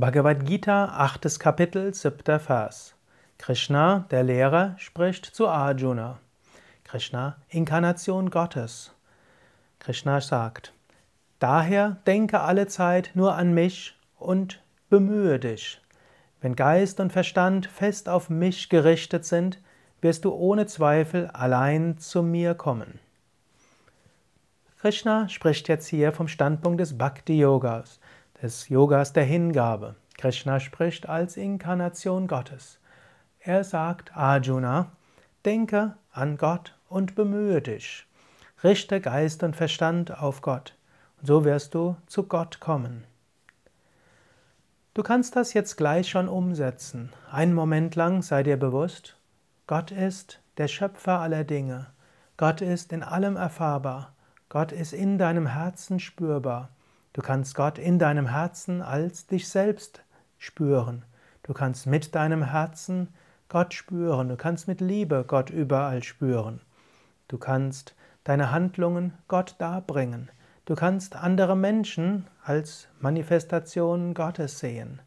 Bhagavad Gita, achtes Kapitel, siebter Vers. Krishna, der Lehrer, spricht zu Arjuna. Krishna, Inkarnation Gottes. Krishna sagt, daher denke allezeit nur an mich und bemühe dich. Wenn Geist und Verstand fest auf mich gerichtet sind, wirst du ohne Zweifel allein zu mir kommen. Krishna spricht jetzt hier vom Standpunkt des Bhakti-Yogas des Yogas der Hingabe. Krishna spricht als Inkarnation Gottes. Er sagt Arjuna, denke an Gott und bemühe dich. Richte Geist und Verstand auf Gott. So wirst du zu Gott kommen. Du kannst das jetzt gleich schon umsetzen. Einen Moment lang sei dir bewusst, Gott ist der Schöpfer aller Dinge. Gott ist in allem erfahrbar. Gott ist in deinem Herzen spürbar. Du kannst Gott in deinem Herzen als dich selbst spüren. Du kannst mit deinem Herzen Gott spüren. Du kannst mit Liebe Gott überall spüren. Du kannst deine Handlungen Gott darbringen. Du kannst andere Menschen als Manifestationen Gottes sehen.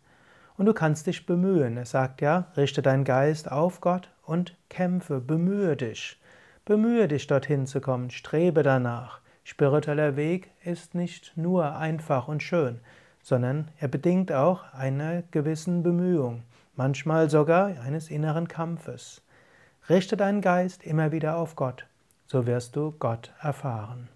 Und du kannst dich bemühen. Er sagt ja, richte deinen Geist auf Gott und kämpfe, bemühe dich. Bemühe dich dorthin zu kommen, strebe danach. Spiritueller Weg ist nicht nur einfach und schön, sondern er bedingt auch einer gewissen Bemühung, manchmal sogar eines inneren Kampfes. Richte deinen Geist immer wieder auf Gott, so wirst du Gott erfahren.